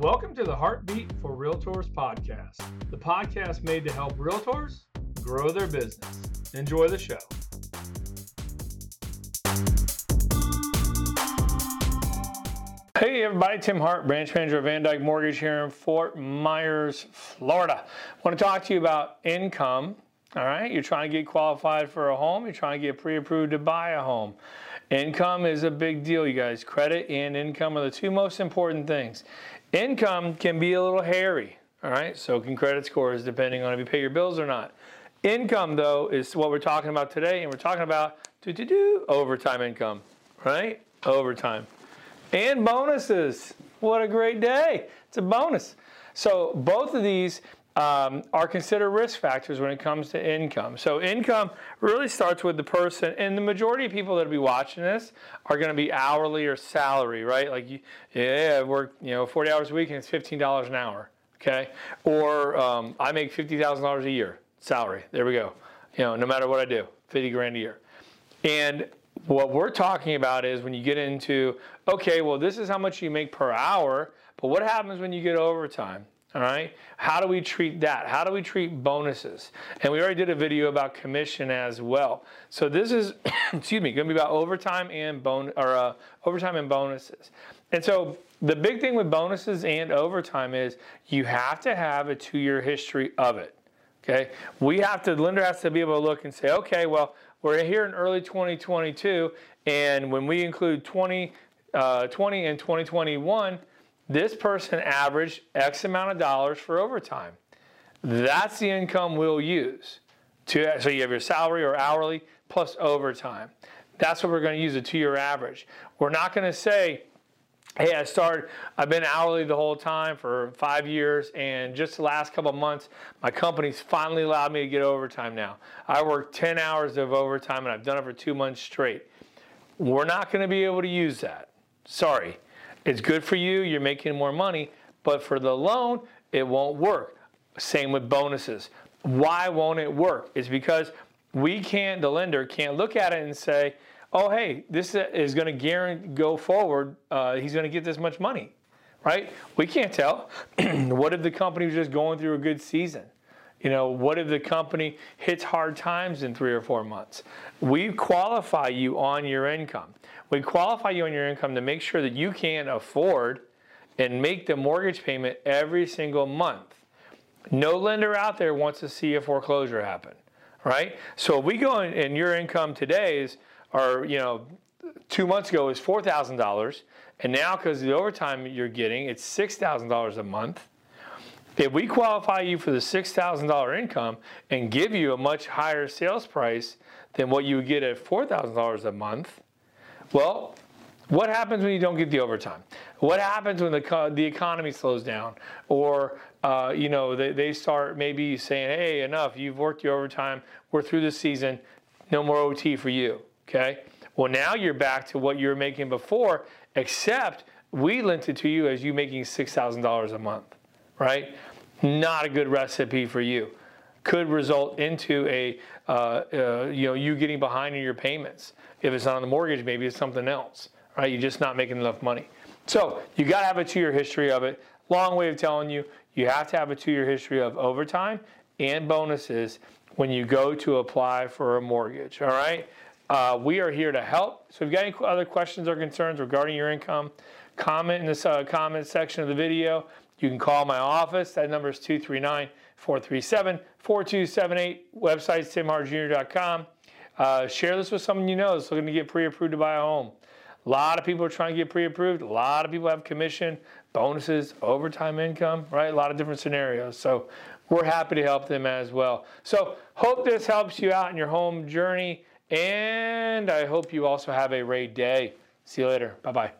Welcome to the Heartbeat for Realtors podcast, the podcast made to help realtors grow their business. Enjoy the show. Hey everybody, Tim Hart, branch manager of Van Dyk Mortgage here in Fort Myers, Florida. I want to talk to you about income. All right, you're trying to get qualified for a home, you're trying to get pre approved to buy a home. Income is a big deal, you guys. Credit and income are the two most important things. Income can be a little hairy, all right? So can credit scores depending on if you pay your bills or not. Income, though, is what we're talking about today, and we're talking about do do do overtime income, right? Overtime and bonuses. What a great day! It's a bonus. So both of these um, are considered risk factors when it comes to income. So income really starts with the person, and the majority of people that will be watching this are going to be hourly or salary, right? Like, you, yeah, I work you know 40 hours a week and it's $15 an hour, okay? Or um, I make $50,000 a year salary. There we go. You know, no matter what I do, 50 grand a year. And what we're talking about is when you get into, okay, well, this is how much you make per hour, but what happens when you get overtime? All right. How do we treat that? How do we treat bonuses? And we already did a video about commission as well. So this is, excuse me, going to be about overtime and bon or uh, overtime and bonuses. And so the big thing with bonuses and overtime is you have to have a two-year history of it. Okay. We have to. Lender has to be able to look and say, okay, well, we're here in early 2022, and when we include 20, uh, 20 and 2021 this person averaged X amount of dollars for overtime. That's the income we'll use. To, so you have your salary or hourly plus overtime. That's what we're going to use a two-year average. We're not going to say, hey, I started, I've been hourly the whole time for five years, and just the last couple months, my company's finally allowed me to get overtime now. I work 10 hours of overtime, and I've done it for two months straight. We're not going to be able to use that. Sorry. It's good for you, you're making more money, but for the loan, it won't work. Same with bonuses. Why won't it work? It's because we can't, the lender can't look at it and say, oh, hey, this is going to guarantee go forward, uh, he's going to get this much money, right? We can't tell. what if the company was just going through a good season? You know, what if the company hits hard times in three or four months? We qualify you on your income. We qualify you on your income to make sure that you can afford and make the mortgage payment every single month. No lender out there wants to see a foreclosure happen, right? So we go in, and your income today is, or you know, two months ago is four thousand dollars, and now because of the overtime you're getting, it's six thousand dollars a month. If we qualify you for the $6,000 income and give you a much higher sales price than what you would get at $4,000 a month, well, what happens when you don't get the overtime? What happens when the, the economy slows down? Or, uh, you know, they, they start maybe saying, hey, enough, you've worked your overtime, we're through the season, no more OT for you, okay? Well, now you're back to what you were making before, except we lent it to you as you making $6,000 a month right? Not a good recipe for you. Could result into a uh, uh, you know you getting behind in your payments. If it's not on the mortgage, maybe it's something else, right? You're just not making enough money. So you got to have a two-year history of it. Long way of telling you, you have to have a two-year history of overtime and bonuses when you go to apply for a mortgage. All right. Uh, we are here to help. So if you've got any other questions or concerns regarding your income, comment in the uh, comment section of the video. You can call my office. That number is 239 437 4278. Website timhartjr.com. Uh, share this with someone you know that's looking to get pre approved to buy a home. A lot of people are trying to get pre approved. A lot of people have commission, bonuses, overtime income, right? A lot of different scenarios. So we're happy to help them as well. So hope this helps you out in your home journey. And I hope you also have a great day. See you later. Bye bye.